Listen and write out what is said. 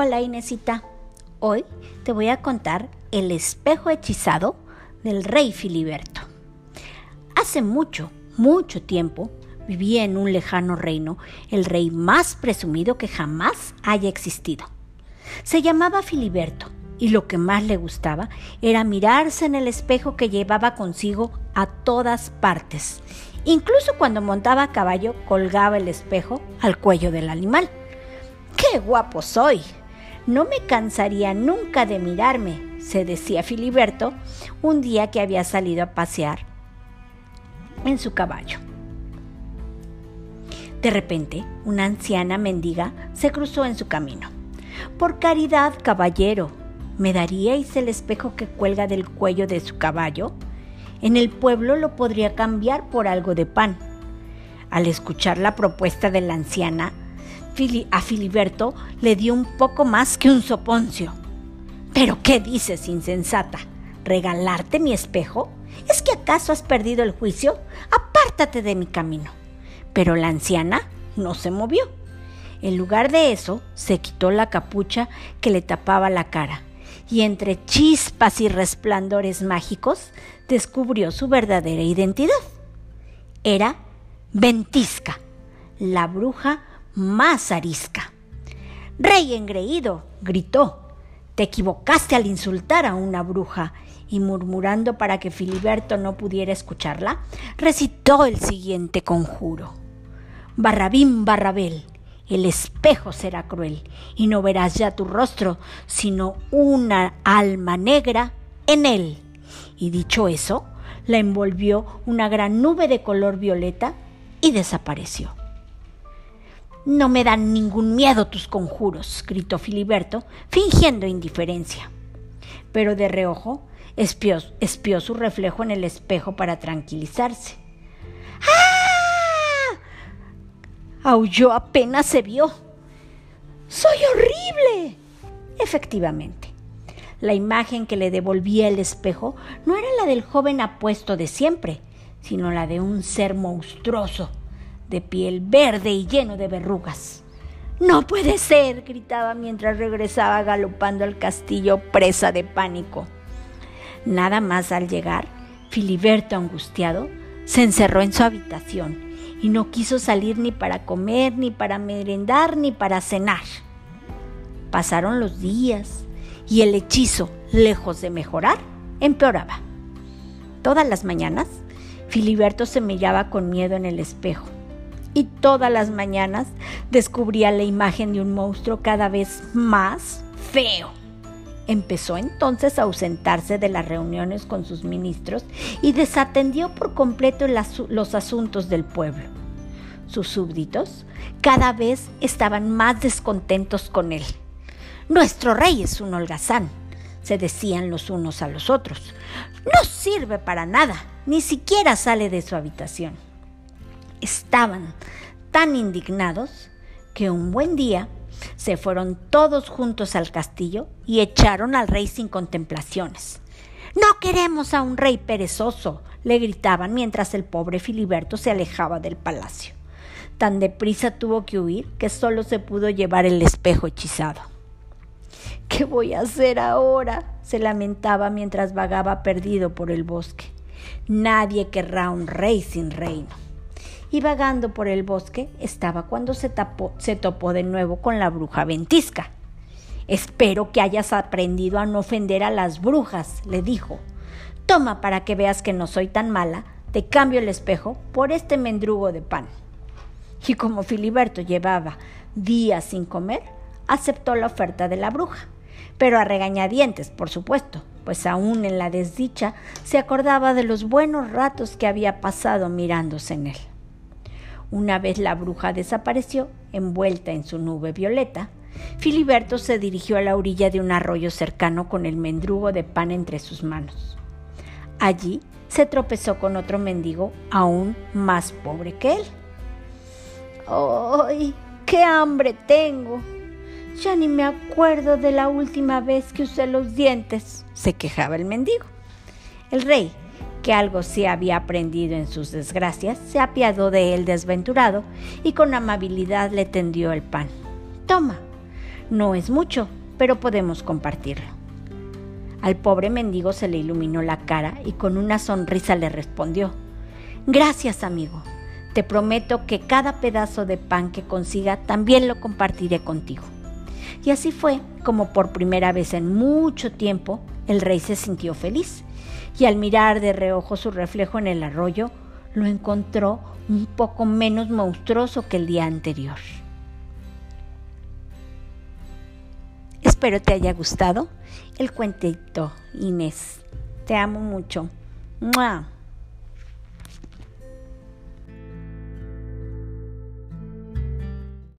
Hola Inesita, hoy te voy a contar el espejo hechizado del rey Filiberto. Hace mucho, mucho tiempo vivía en un lejano reino el rey más presumido que jamás haya existido. Se llamaba Filiberto y lo que más le gustaba era mirarse en el espejo que llevaba consigo a todas partes. Incluso cuando montaba a caballo colgaba el espejo al cuello del animal. ¡Qué guapo soy! No me cansaría nunca de mirarme, se decía Filiberto un día que había salido a pasear en su caballo. De repente, una anciana mendiga se cruzó en su camino. Por caridad, caballero, ¿me daríais el espejo que cuelga del cuello de su caballo? En el pueblo lo podría cambiar por algo de pan. Al escuchar la propuesta de la anciana, a Filiberto le dio un poco más que un soponcio. ¿Pero qué dices, insensata? ¿Regalarte mi espejo? ¿Es que acaso has perdido el juicio? Apártate de mi camino. Pero la anciana no se movió. En lugar de eso, se quitó la capucha que le tapaba la cara y entre chispas y resplandores mágicos descubrió su verdadera identidad. Era Ventisca, la bruja más arisca. Rey engreído, gritó, te equivocaste al insultar a una bruja, y murmurando para que Filiberto no pudiera escucharla, recitó el siguiente conjuro. Barrabín Barrabel, el espejo será cruel, y no verás ya tu rostro, sino una alma negra en él. Y dicho eso, la envolvió una gran nube de color violeta y desapareció. No me dan ningún miedo tus conjuros, gritó Filiberto, fingiendo indiferencia. Pero de reojo espió, su reflejo en el espejo para tranquilizarse. ¡Ah! Aulló apenas se vio. ¡Soy horrible! Efectivamente, la imagen que le devolvía el espejo no era la del joven apuesto de siempre, sino la de un ser monstruoso de piel verde y lleno de verrugas. No puede ser, gritaba mientras regresaba galopando al castillo presa de pánico. Nada más al llegar, Filiberto, angustiado, se encerró en su habitación y no quiso salir ni para comer, ni para merendar, ni para cenar. Pasaron los días y el hechizo, lejos de mejorar, empeoraba. Todas las mañanas, Filiberto se miraba con miedo en el espejo y todas las mañanas descubría la imagen de un monstruo cada vez más feo. Empezó entonces a ausentarse de las reuniones con sus ministros y desatendió por completo los asuntos del pueblo. Sus súbditos cada vez estaban más descontentos con él. Nuestro rey es un holgazán, se decían los unos a los otros. No sirve para nada, ni siquiera sale de su habitación estaban tan indignados que un buen día se fueron todos juntos al castillo y echaron al rey sin contemplaciones. No queremos a un rey perezoso, le gritaban mientras el pobre Filiberto se alejaba del palacio. Tan deprisa tuvo que huir que solo se pudo llevar el espejo hechizado. ¿Qué voy a hacer ahora? se lamentaba mientras vagaba perdido por el bosque. Nadie querrá un rey sin reino y vagando por el bosque estaba cuando se, tapó, se topó de nuevo con la bruja ventisca. Espero que hayas aprendido a no ofender a las brujas, le dijo. Toma para que veas que no soy tan mala, te cambio el espejo por este mendrugo de pan. Y como Filiberto llevaba días sin comer, aceptó la oferta de la bruja, pero a regañadientes, por supuesto, pues aún en la desdicha se acordaba de los buenos ratos que había pasado mirándose en él. Una vez la bruja desapareció, envuelta en su nube violeta, Filiberto se dirigió a la orilla de un arroyo cercano con el mendrugo de pan entre sus manos. Allí se tropezó con otro mendigo aún más pobre que él. ¡Ay, qué hambre tengo! Ya ni me acuerdo de la última vez que usé los dientes, se quejaba el mendigo. El rey, que algo se había aprendido en sus desgracias, se apiadó de él desventurado y con amabilidad le tendió el pan. Toma, No es mucho, pero podemos compartirlo. Al pobre mendigo se le iluminó la cara y con una sonrisa le respondió, Gracias amigo, te prometo que cada pedazo de pan que consiga también lo compartiré contigo. Y así fue como por primera vez en mucho tiempo el rey se sintió feliz y al mirar de reojo su reflejo en el arroyo, lo encontró un poco menos monstruoso que el día anterior. Espero te haya gustado el cuentito, Inés. Te amo mucho. ¡Mua!